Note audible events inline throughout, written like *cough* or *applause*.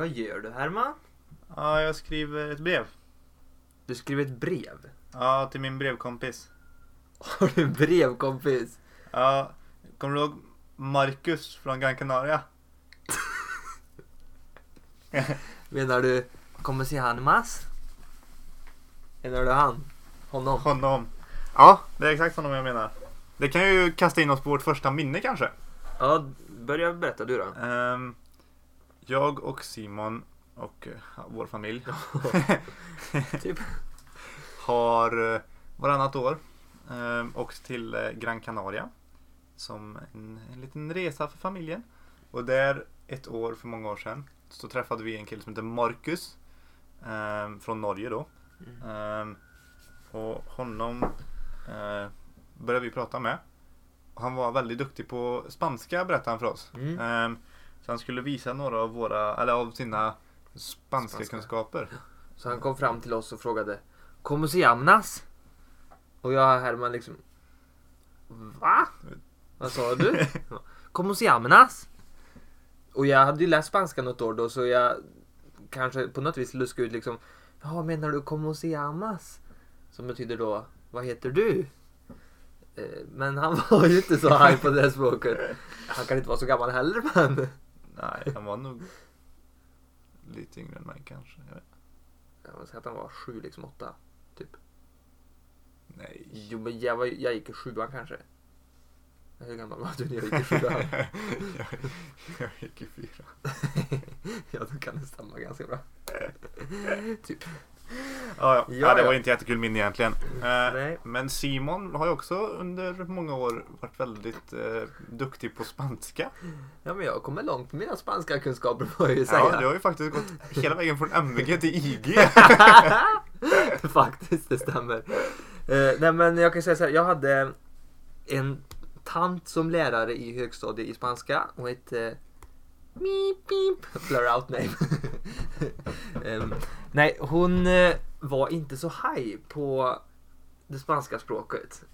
Vad gör du Herman? Ja, jag skriver ett brev. Du skriver ett brev. Ja, till min brevkompis. Har du en brevkompis? Ja, kommer du ihåg Marcus från Gran Canaria? *laughs* Menar du kommer se han Mas? Menar du han? Honom? Honom. Ja, det är exakt honom jag menar. Det kan ju kasta in oss på vårt första minne kanske. Ja, börja berätta du då. Ehm, jag och Simon och eh, ja, vår familj *laughs* Typ. *laughs* har eh, varannat år åkt till eh, Gran Canaria som en, en liten resa för familjen. Och där ett år för många år sedan så träffade vi en kille som heter Marcus ehm, från Norge då. Mm. Ehm, och honom eh, började vi prata med. Och han var väldigt duktig på spanska berättade han för oss. Mm. Så han skulle visa några av våra, eller av sina spanska, Spanska. kunskaper. Så han kom fram till oss och frågade Como se llamas? Och jag och Herman liksom Va? Vad sa du? *laughs* Como se llamas? Och jag hade ju läst spanska något år då så jag kanske på något vis luskade ut liksom Ja menar du como se llamas? Som betyder då Vad heter du? Eh, Men han *laughs* var ju inte så high på det språket. Han kan inte vara så gammal heller men Nej, han var nog *laughs* lite yngre än mig kanske. Jag vet. Jag vill säga att han var sju liksom åtta. Typ. Nej. Jo men jag, var, jag gick i sjuan kanske. Hur gammal var du när jag gick i sjuan? *laughs* jag, jag gick i fyra. *laughs* ja då kan det stämma ganska bra. typ. Ja, ja. Ja, det var inte jättekul minne egentligen. Eh, men Simon har ju också under många år varit väldigt eh, duktig på spanska. Ja men jag kommer långt med mina spanska kunskaper får jag ju säga. Ja, du har ju faktiskt gått hela vägen från MVG till IG. *laughs* Faktiskt, det stämmer. Eh, nej men jag kan säga så här, jag hade en tant som lärare i högstadiet i spanska. Hon hette Meep, beep. Blur out name. *laughs* Em, nej, hon eh, var inte så high på det spanska språket.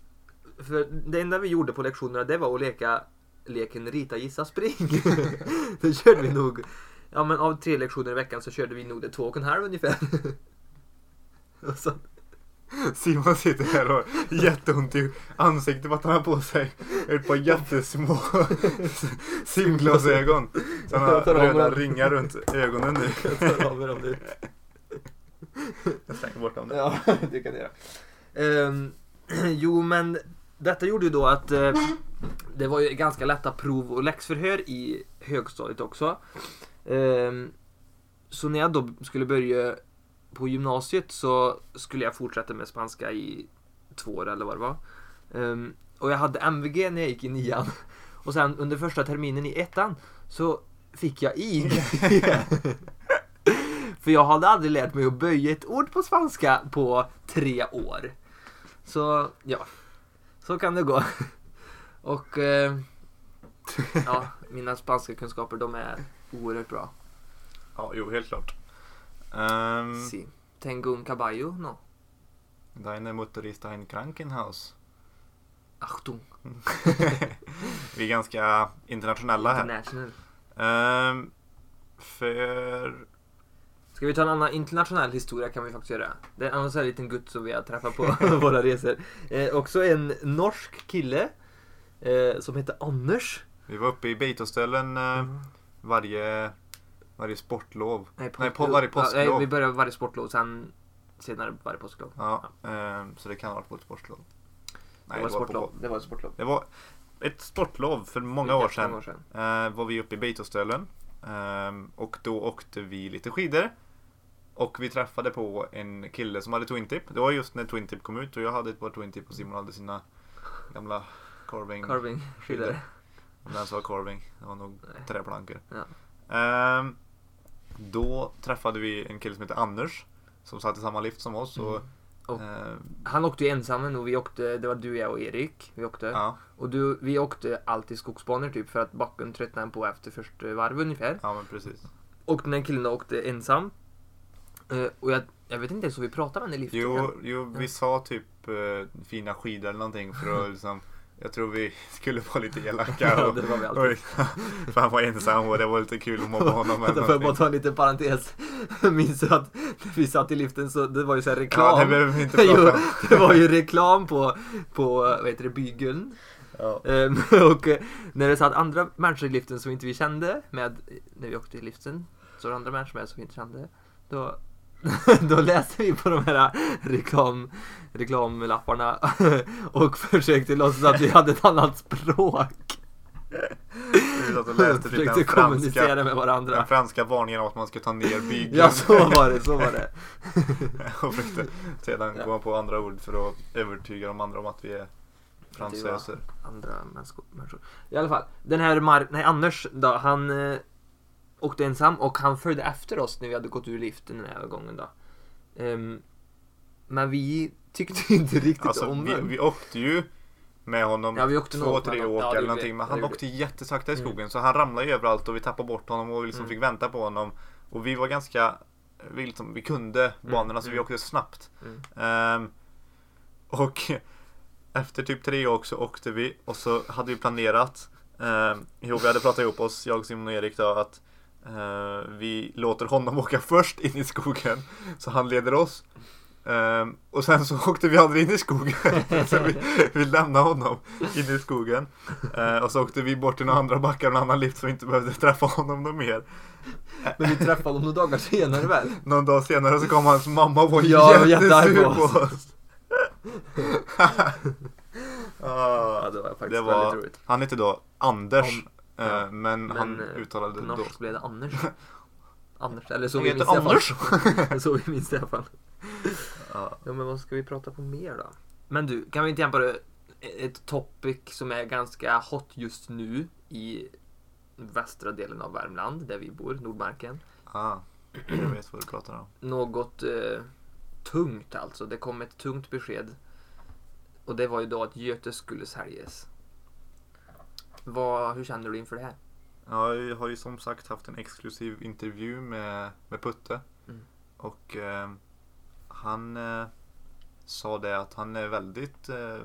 För det enda vi gjorde på lektionerna det var att leka leken rita, gissa, spring. *laughs* Då körde vi nog, ja men av tre lektioner i veckan så körde vi nog det två och en halv ungefär. *laughs* och så, Simon sitter här och har jätteont i ansiktet för att han har på sig ett par jättesmå *laughs* simglasögon. Så han har röda ringar runt ögonen nu. jag tar av mig dem nu. Jag slänger bort dem. Ja, *laughs* det kan jag göra. Ehm, *clears throat* jo, men detta gjorde ju då att eh, det var ju ganska lätta prov och läxförhör i högstadiet också. Ehm, så när jag då skulle börja på gymnasiet så skulle jag fortsätta med spanska i två år eller vad det var. Ehm, och jag hade MVG när jag gick i nian. *laughs* Och sen under första terminen i ettan så fick jag IG. *laughs* För jag hade aldrig lärt mig att böja ett ord på spanska på tre år. Så ja, så kan det gå. *laughs* Och eh, ja, *laughs* mina spanska kunskaper de är oerhört bra. Ja, jo, helt klart. Um, Si. Tengo un caballo? No. Deine Mutter ist ein Krankenhaus. Achtung. *laughs* Vi är ganska internationella här. International. Ehm, för... Ska vi ta en annan internationell historia kan vi faktiskt göra. Det är en sån här liten gutt som vi har träffat på *laughs* *laughs* våra resor. Eh, också en norsk kille eh, som heter Anders. Vi var uppe i Beitoställen eh, varje, varje sportlov. Nej, Nej, på varje Ja, påsklov. nej, vi börjar varje sportlov, sen senare varje påsklov. Ja, ehm, så det kan ha varit på ett sportlov. det var ett sportlov. På, Det var ett sportlov. det var ett sportlov för många år sedan. år Eh, var vi uppe i Beitoställen. Ehm, och då åkte vi lite skidor. Och vi träffade på en kille som hade Twin Tip. Det var just när Twin Tip kom ut och jag hade ett par Twin Tip och Simon hade sina gamla carving. Carving skidor. Om den sa carving. Det var nog Nej. träplankor. Ja. Ehm, då träffade vi en kille som heter Anders. Som satt i samma lift som oss. Och, Mm. Ehm, Han åkte ju ensam och vi åkte, det var du, jag och Erik. Vi åkte. ja, Och du, vi åkte alltid skogsbanor typ för att backen tröttnade på efter första varv ungefär. ja, men precis. Och den killen åkte ensam. Eh, och jag, jag vet inte ens om vi pratade med den i liften. Jo, jo Ja. vi sa typ eh, fina skidor eller någonting för att *laughs* liksom Jag tror vi *laughs* skulle vara lite elaka. Ja, Och, det var vi alltid. *laughs* och, för han var ensam och det var lite kul att mobba honom. Vänta, får jag bara ta en liten parentes? Minns ju att när vi satt i liften så det var ju så här Ja, reklam. det behöver vi inte jo, prata om. det var ju reklam på, på vad heter det, bygeln. Ja. Ehm, och eh, när det satt andra människor i liften som inte vi kände med, när vi åkte i liften, så var det andra människor med som vi inte kände. Då, *laughs* då läste vi på de här reklam, reklamlapparna *laughs* och försökte låtsas att vi hade ett annat språk. Vi typ försökte kommunicera franska, med varandra. den franska varningen om att man ska ta ner bygeln. Ja, så var det, så var det. *laughs* och försökte sedan Ja. gå på andra ord för att övertyga de andra om att vi är fransöser. Andra människor. människor. I alla fall, den här Mar- nej, Anders då, han eh, åkte ensam och han följde efter oss när vi hade gått ur liften den här gången då. Ehm, men vi tyckte inte riktigt Alltså om vi, den. vi åkte ju med honom Ja, vi åkte två, tre åk Ja, eller någonting. Men han åkte jättesakta i Mm. skogen så han ramlade ju överallt och vi tappade bort honom och vi liksom Mm. fick vänta på honom. Och vi var ganska, vi, liksom, vi kunde banorna så vi mm. åkte snabbt. Mm. Ehm, och *laughs* efter typ tre åk så åkte vi och så hade vi planerat um, Jo, vi hade pratat ihop oss, jag, Simon och Erik då att eh, vi låter honom *laughs* åka först in i skogen så han leder oss. Ehm, och sen så *laughs* åkte vi aldrig in i skogen. *laughs* så vi, vi lämnade honom in i skogen. Eh, och så åkte vi bort till några andra backar och en annan lift så vi inte behövde träffa honom något mer. Men vi träffade honom några dagar senare väl? Någon dag senare så kom hans mamma och var Ja, jättesur på på oss. oss. Ah, Ja, det var faktiskt det var, väldigt roligt. han hette då Anders, Om- ja. men, Men, han eh, uttalade På då. norsk blev det Anders. *laughs* Anders, eller så vi minns i alla fall. *laughs* så vi minns det i alla fall. Ja. Ja men vad ska vi prata på mer då? Men du, kan vi inte jämföra ett topic som är ganska hot just nu i västra delen av Värmland där vi bor, Nordmarken. Ah, jag vet vad du pratar om. Något eh, tungt alltså. Det kom ett tungt besked. Och det var ju då att Göte skulle säljas. Vad, hur känner du inför det här? Ja, jag har ju som sagt haft en exklusiv intervju med, med Putte. Mm. Och eh, han eh, sa det att han är väldigt eh,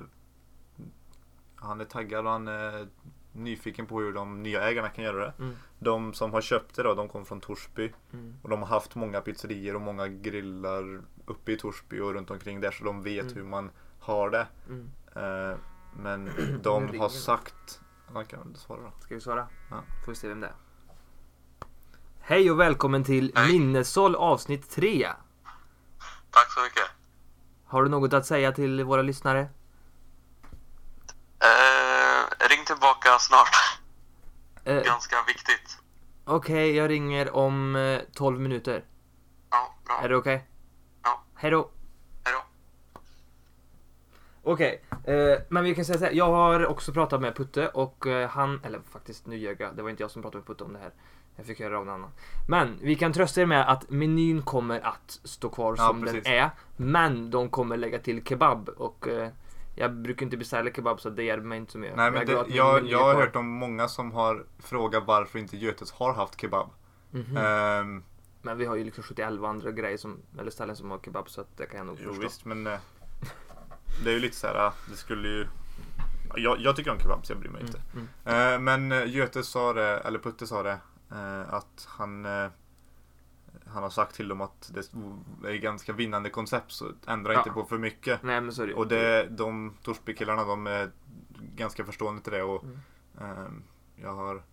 Han är taggad och han är nyfiken på hur de nya ägarna kan göra det. Mm. De som har köpt det då, de kom från Torsby. Mm. Och de har haft många pizzerior och många grillar uppe i Torsby och runt omkring där så de vet Mm. hur man har det. Mm. Eh, men *clears throat* de har sagt... Ja, kan svara då? Ska vi svara? Ja. Får vi se vem det är. Hej och välkommen till Hej. Minnessåll avsnitt 3. Tack så mycket. Har du något att säga till våra lyssnare? Eh, ring tillbaka snart. Eh, Ganska viktigt. Okej, jag ringer om eh, 12 minuter. Ja, bra. Är det okej? Ja. Hej då. Okej, eh, men vi kan säga så här. Jag har också pratat med Putte och eh, han, eller faktiskt nu ljög jag. Det var inte jag som pratade med Putte om det här. Jag fick höra av någon annan. Men vi kan trösta er med att menyn kommer att stå kvar Ja, som precis. den är. Men de kommer lägga till kebab och eh, jag brukar inte beställa kebab så det hjälper mig inte så mycket. Nej men glad det, jag, jag har hört om många som har frågat varför inte Götes har haft kebab. Mhm. Ehm, Men vi har ju liksom 71 andra grejer som, eller ställen som har kebab så att det kan jag nog jo förstå. visst men eh, det är ju lite så här, ah, det skulle ju jag, jag tycker om kebab så jag bryr mig inte. Mm, mm. Eh, men eh, Göte sa det, eller Putte sa det, eh, att han eh, han har sagt till dem att det är ganska vinnande koncept så ändra Ja. inte på för mycket. Nej men så är det. Och det, de Torsbykillarna de är ganska förstående till det och Mm. ehm, jag har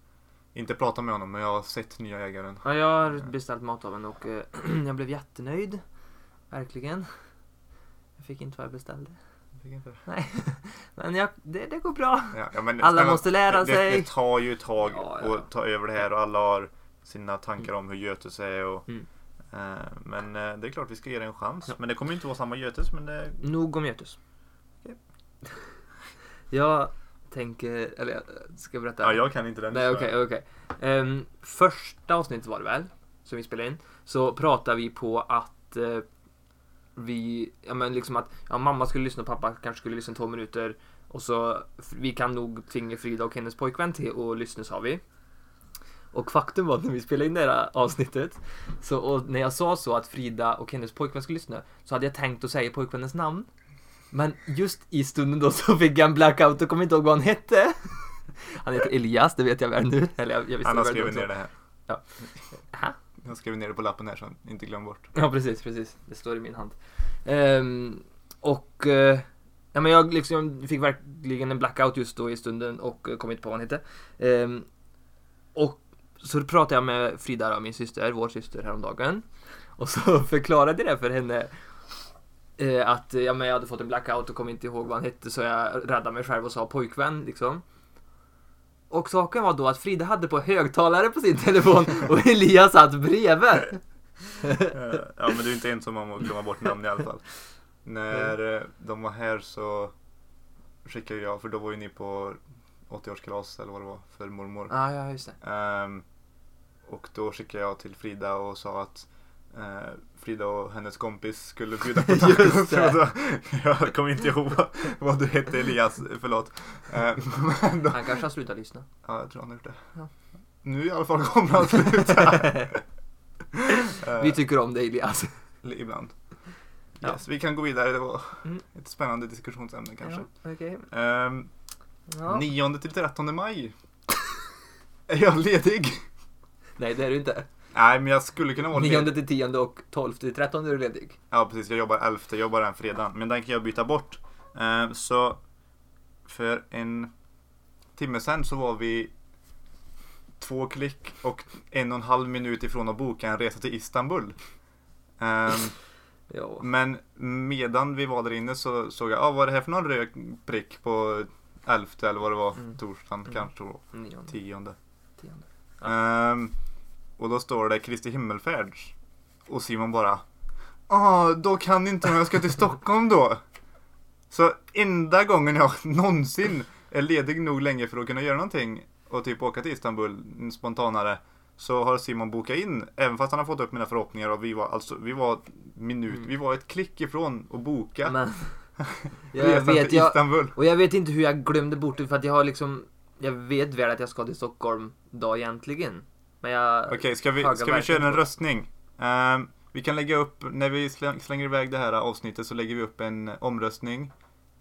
inte pratat med honom men jag har sett nya ägaren. Ja, jag har beställt mat av henne och eh, *clears throat* jag blev jättenöjd. Verkligen. Jag fick inte vad jag beställde. Nej, *laughs* men jag, det, det går bra. Ja, ja, men Alla snälla, måste lära det, sig. Det, tar ju ett tag Ja, ja. att ta över det här och alla har sina tankar om hur Götes är och Mm. eh, Men eh, det är klart vi ska ge det en chans. Men det kommer ju inte vara samma Götes men det, Nog om Götus. Okej. *laughs* Jag tänker, eller jag ska berätta. Ja, jag kan inte den Nej, historien. okej, okej. Ehm, första avsnittet var det väl, som vi spelade in, så pratade vi på att eh, vi, ja men liksom att ja, mamma skulle lyssna och pappa kanske skulle lyssna två minuter och så vi kan nog tvinga Frida och hennes pojkvän till att lyssna sa vi. Och faktum var att när vi spelade in det här avsnittet så, och när jag sa så att Frida och hennes pojkvän skulle lyssna så hade jag tänkt att säga pojkvännens namn. Men just i stunden då så fick jag en blackout och kommer inte ihåg vad han hette. Han heter Elias, det vet jag väl nu. Eller jag, jag visste Han har skrivit ner det här. Ha? Jag skrev ner det på lappen här så inte glöm bort. Ja, precis, precis. Det står i min hand. Ehm, och eh, ja, men jag liksom fick verkligen en blackout just då i stunden och eh, kom inte på vad han hette. Ehm, och så pratade jag med Frida, då, min syster, vår syster häromdagen. Och så *laughs* förklarade jag det för henne. Eh, att ja, men jag hade fått en blackout och kom inte ihåg vad han hette så jag räddade mig själv och sa pojkvän liksom. Och saken var då att Frida hade på högtalare på sin telefon och Elias satt bredvid. Eh, ja men du är inte ensam om att glömma bort namn i alla fall. När eh, de var här så skickade jag, för då var ju ni på 80-årskalas eller vad det var för mormor. Ja, ja, just det. Ehm, och då skickade jag till Frida och sa att eh, Frida och hennes kompis skulle *laughs* bjuda på tacos. *laughs* jag kommer inte ihåg vad, vad du hette Elias, förlåt. Eh, *laughs* men då, Han kanske har slutat lyssna. ja, jag tror han har gjort det. Ja. Nu i alla fall kommer han sluta. Vi tycker om dig Elias. Ibland. Ja. Yes, vi kan gå vidare. Det var Mm. ett spännande diskussionsämne kanske. Ja, okej. Ehm, Ja. 9 till 13 maj. Är jag ledig? Nej, det är du inte. Nej, men jag skulle kunna vara 9 ledig. till 10 och 12 till 13 är du ledig. Ja, precis. Jag jobbar 11, jag jobbar den fredagen. Men den kan jag byta bort. Ehm, så för en timme sedan så var vi två klick och en och en halv minut ifrån att boka en resa till Istanbul. Ehm, *laughs* Ja. Men medan vi var där inne så såg jag, ah, vad är det här för någon röd prick på 11 eller vad det var, Mm. torsdagen Mm. kanske då, 9 tionde. 10. Ehm, och då står det Kristi himmelfärds. Och Simon bara, ah, då kan inte jag ska till Stockholm då. Så enda gången jag *laughs* någonsin är ledig nog länge för att kunna göra någonting och typ åka till Istanbul spontanare så har Simon bokat in, även fast han har fått upp mina förhoppningar och vi var alltså, vi var minut, Mm. vi var ett klick ifrån att boka Men. *laughs* jag vet, till jag, Istanbul. och jag vet inte hur jag glömde bort det för att jag har liksom. Jag vet väl att jag ska till Stockholm då egentligen. Men jag. Okej, ska vi, ska vi köra en röstning? Ehm, vi kan lägga upp, när vi släng- slänger iväg det här avsnittet så lägger vi upp en omröstning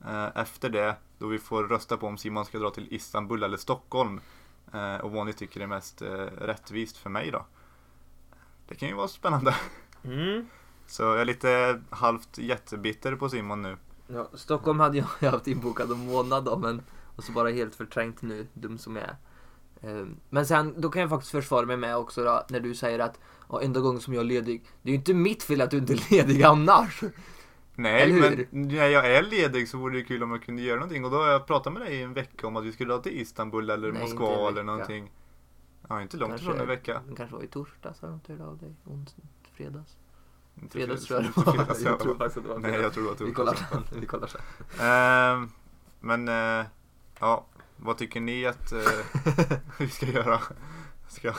eh, efter det. Då vi får rösta på om Simon ska dra till Istanbul eller Stockholm. Eh, och vad ni tycker är mest eh, rättvist för mig då. Det kan ju vara spännande. Mm. Så jag är lite halvt jättebitter på Simon nu. Ja, Stockholm hade jag *laughs* haft inbokad om månad då men. Och så bara helt förträngt nu, dum som jag är. Ehm, Men sen, då kan jag faktiskt försvara mig med också då, när du säger att ja, enda gången som jag är ledig. Det är ju inte mitt fel att du inte är ledig annars. Nej, Eller men när jag är ledig så vore det kul om jag kunde göra någonting. Och då har jag pratat med dig i en vecka om att vi skulle dra till Istanbul eller Nej, Moskva eller någonting. Ja, inte långt Kanske- ifrån en vecka. Det kanske var i torsdags inte hört av dig. Onsdag, fredags. Inte Fredags fredags- tror jag det var. fredags, *laughs* Jag ja. tror faktiskt att det var Nej, jag tror det var Vi torsdags. kollar sen. *laughs* Vi kollar sen. Ehm, men, eh, ja, vad tycker ni att eh, *laughs* vi ska göra? Ska,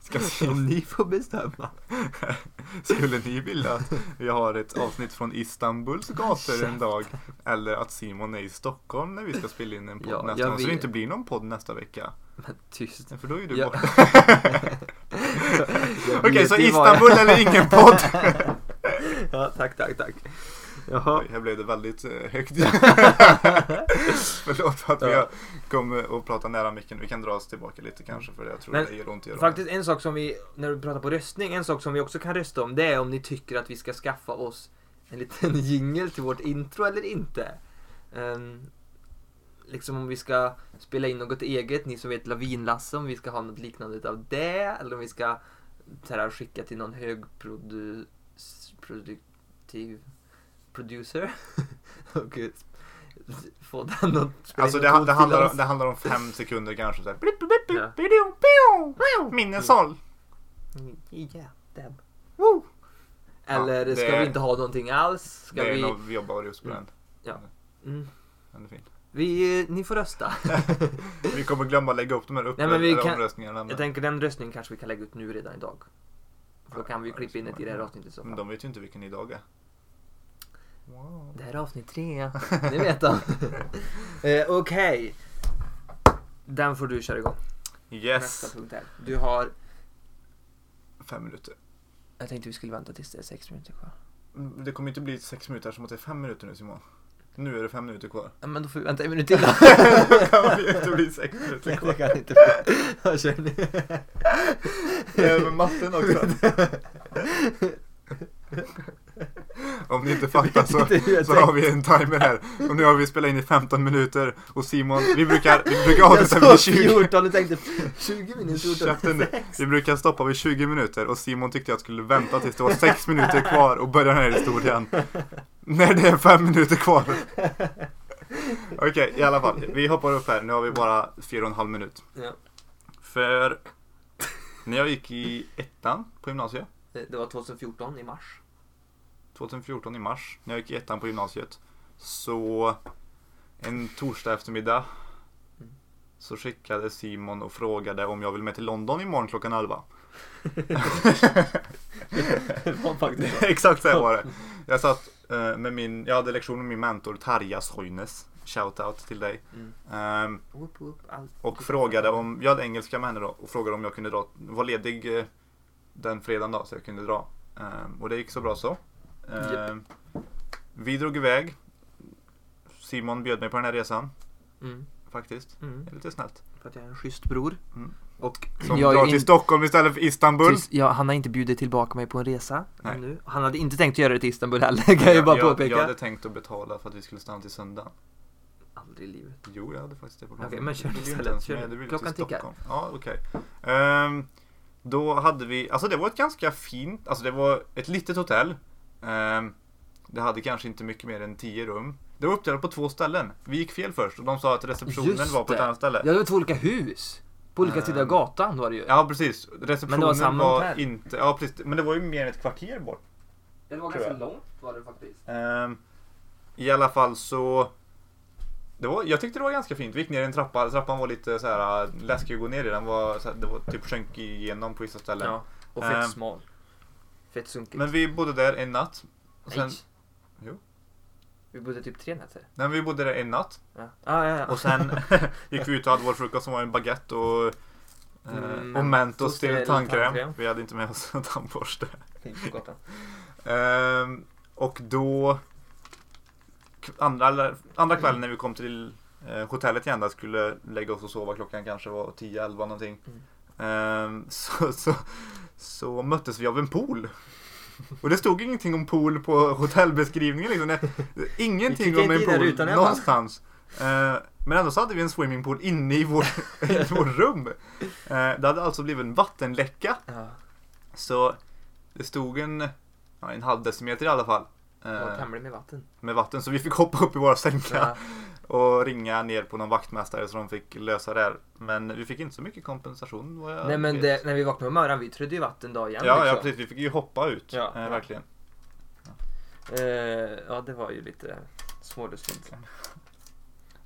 ska, Om ni får bestämma. *laughs* skulle ni vilja att vi har ett avsnitt från Istanbuls gator en dag? Eller att Simon är i Stockholm när vi ska spela in en podd Ja, nästa jag gång? Så det inte blir någon podd nästa vecka. Men tyst. För då är ju du Ja. borta. Jag *laughs* Okej, vet så jag- Istanbul eller ingen podd? ja, tack, tack, tack. Jaha. Här blev det väldigt eh, högt. *laughs* Förlåt för att vi Ja. har kommit och pratat nära micken. Vi kan dra oss tillbaka lite kanske för jag tror Men det gör ont i öronen. Faktiskt en sak som vi, när du pratar på röstning, en sak som vi också kan rösta om det är om ni tycker att vi ska skaffa oss en liten *laughs* jingle till vårt intro eller inte. Ehm, liksom om vi ska spela in något eget, ni som vet Lavinlasse, om vi ska ha något liknande av det eller om vi ska så här, skicka till någon högproduktiv producer *laughs* och få den att spela Alltså det, det, handlar, det handlar om fem sekunder kanske. Så här. Ja. Minneshåll. Yeah, damn. Woo! Eller Ja, ska det- vi inte ha någonting alls? Ska det är vi... nog, vi jobbar just på Mm. den. Ja. Mm. Den är fin. vi... Ni får rösta. *laughs* Vi kommer glömma lägga upp de här uppe, Nej, men vi kan- omröstningarna. Men Jag tänker den röstningen kanske vi kan lägga ut nu redan idag. För då kan vi ju klippa in det i det här avsnittet men de vet ju inte vilken idag är. Wow. Det här är avsnitt tre. Det vet de. *laughs* eh, Okej. Den får du köra igång. Yes. Nästa punkt här. Du har... Fem minuter. Jag tänkte vi skulle vänta tills det är sex minuter kvar. Mm, Det kommer inte bli sex minuter som att det är fem minuter nu Simon. Nu är det fem minuter kvar. Ja, men då får vi vänta en minut till då. *laughs* Då kan vi inte bli sex minuter Nej, kvar. det kan inte bli. Ja, kör ni. Eh, men matten också. *laughs* Om ni inte fattar så, *laughs* så har vi en timer här. Och nu har vi spelat in i 15 minuter. Och Simon, vi brukar, vi brukar avsluta vid sa 20. 14 och tänkte 20 minuter. 14. Käften nu. Vi brukar stoppa vid 20 minuter och Simon tyckte jag skulle vänta tills det var 6 minuter kvar och börja den här historien. När det är 5 minuter kvar. *laughs* Okej, i alla fall. Vi hoppar upp här. Nu har vi bara 4,5 minut. Ja. För när jag gick i ettan på gymnasiet, Det var 2014 i mars. 2014 i mars, när jag gick i ettan på gymnasiet, så en torsdag eftermiddag Mm. så skickade Simon och frågade om jag vill med till London imorgon klockan 11. *laughs* Det var faktiskt så. *laughs* Exakt så var det. Jag satt eh, med min, jag hade lektion med min mentor Tarja Soines. Shoutout till dig. Mm. Allt. och frågade om, jag hade engelska med henne då, och frågade om jag kunde dra, var ledig eh, den fredagen då så jag kunde dra. Ehm, och det gick så bra så. Ehm, vi drog iväg. Simon bjöd mig på den här resan Mm. faktiskt. Mm. Det är lite snällt. För att jag är en schysst bror. Mm. Och Som jag drar till in- Stockholm istället för Istanbul. Tills, ja, han har inte bjudit tillbaka mig på en resa Nej. ännu. Han hade inte tänkt göra det till Istanbul heller, kan jag ju bara jag, påpeka. jag hade tänkt att betala för att vi skulle stanna till söndagen. Aldrig i livet. Jo, jag hade faktiskt det på Okej, men kör istället, kör med, vill Klockan tickar. Stockholm. Ja, okej. Ehm, då hade vi, alltså det var ett ganska fint, alltså det var ett litet hotell. Ehm, det hade kanske inte mycket mer än 10 rum. Det var uppdelat på två ställen. Vi gick fel först och de sa att receptionen Just var på ett det. annat ställe. Ja, det var två olika hus. På olika Ehm, sidor av gatan var det ju. Ja, precis. Men Receptionen det var var, samma hotell. inte, ja precis. Men det var ju mer än ett kvarter bort. det var tror jag. långt var det faktiskt. Ehm, I alla fall så det var, jag tyckte det var ganska fint. Vi gick ner i en trappa. Trappan var lite så här äh, läskig att gå ner i. Den var, så här, det var typ sjönk igenom på vissa ställen. Ja, och fett Ehm, smal. Fett sunkigt. Men vi bodde där en natt. Och sen, Nej. Jo. Vi bodde typ tre nätter. nej, vi bodde där en natt. Ja, ah, ja, ja. Och sen *laughs* *laughs* gick vi ut och hade vår frukost som var en baguette och, eh, Mm, och Mentos till till tandkräm. tandkräm. Vi hade inte med oss en *laughs* tandborste. Fint på gatan. Ehm, och då k- andra, eller- andra kvällen när vi kom till eh, hotellet igen där skulle lägga oss och sova klockan kanske var 10-11 någonting. Mm. Ehm, *laughs* så, så, så möttes vi av en pool. Och det stod ingenting om pool på hotellbeskrivningen. Liksom. Ingenting om en pool någonstans. Ehm, men ändå så hade vi en swimmingpool inne i vårt, *laughs* i vårt rum. Ehm, det hade alltså blivit en vattenläcka. Så det stod en, en halv decimeter i alla fall. Det var Eh, tämligen med vatten. med vatten. Så vi fick hoppa upp i våra sängar Ja. och ringa ner på någon vaktmästare så de fick lösa det här. Men vi fick inte så mycket kompensation vad jag Nej men det, när vi vaknade på morgonen, vi trodde ju vatten dag igen. Ja, ja liksom. precis. Vi fick ju hoppa ut. Ja, eh, ja. Verkligen. Eh, ja, det var ju lite smålustigt.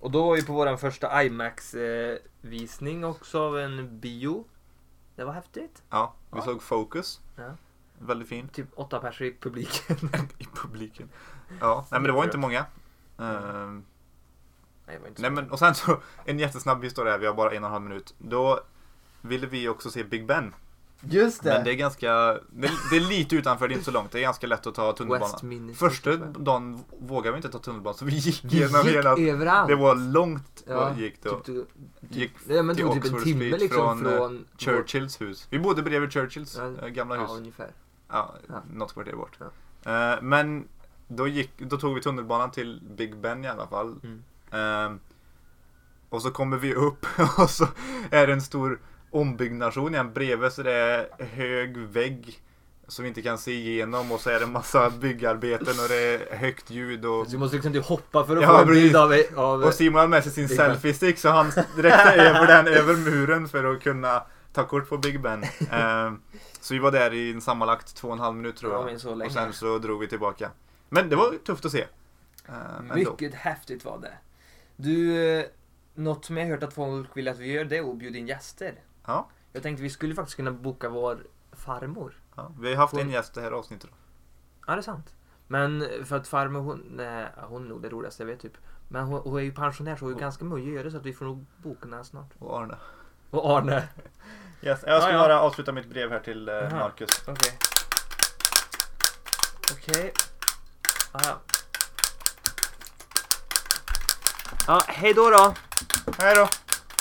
Och då var vi på vår första IMAX-visning också av en bio. Det var häftigt. Ja, vi Ja. såg Focus. Ja. Väldigt fin Typ åtta personer i publiken. *laughs* i publiken. Ja, nej men det var inte många. Ehm, Nej, det var inte så nej men och sen så en jättesnabb historia. Vi har bara en och en halv minut. Då ville vi också se Big Ben. Just det! Men det är ganska, det är, det lite utanför, det är inte så långt. Det är ganska lätt att ta tunnelbanan. Första typ. dagen vågade vi inte ta tunnelbanan så vi gick Vi igenom gick hela. överallt. Det var långt ja, ja, gick då. Typ, du, Gick nej, men det till tog typ en timme Street liksom från, från... eh, Churchills hus. Vi bodde bredvid Churchills Ja, eh, gamla hus. Ja, ungefär. Ja, Ja. något kvarter bort. Ja. Eh, men då, gick, då tog vi tunnelbanan till Big Ben i alla fall. Mm. Ehm, och så kommer vi upp *laughs* och så är det en stor ombyggnation igen bredvid så det är hög vägg som vi inte kan se igenom och så är det massa *laughs* byggarbeten och det är högt ljud och, du måste liksom typ hoppa för att Ja, få en bild av... av och Simon hade med sig sin selfie-stick så han räckte över den *laughs* över muren för att kunna ta kort på Big Ben. *laughs* Ehm, så vi var där i en sammanlagt två och en halv minut tror Ja, jag. länge. och sen så drog vi tillbaka. Men det var tufft att se. Ändå. Mycket häftigt var det. Du, eh, något som jag har hört att folk vill att vi gör det är att bjuda in gäster. Ja. Jag tänkte vi skulle faktiskt kunna boka vår farmor. Ja, vi har haft Hon- en gäst det här avsnittet. Då. Ja, det är sant. Men för att farmor hon, nej, hon är nog det roligaste jag vet typ. Men hon, hon är ju pensionär så hon Och- ganska mycket att göra så att vi får nog boka henne snart. Och Arne. *laughs* Och Arne. Yes. Jag ska Ja, ja. bara avsluta mitt brev här till eh. Marcus. Okej. Okej. Ah, ja. Ja, hej då då! Hej då!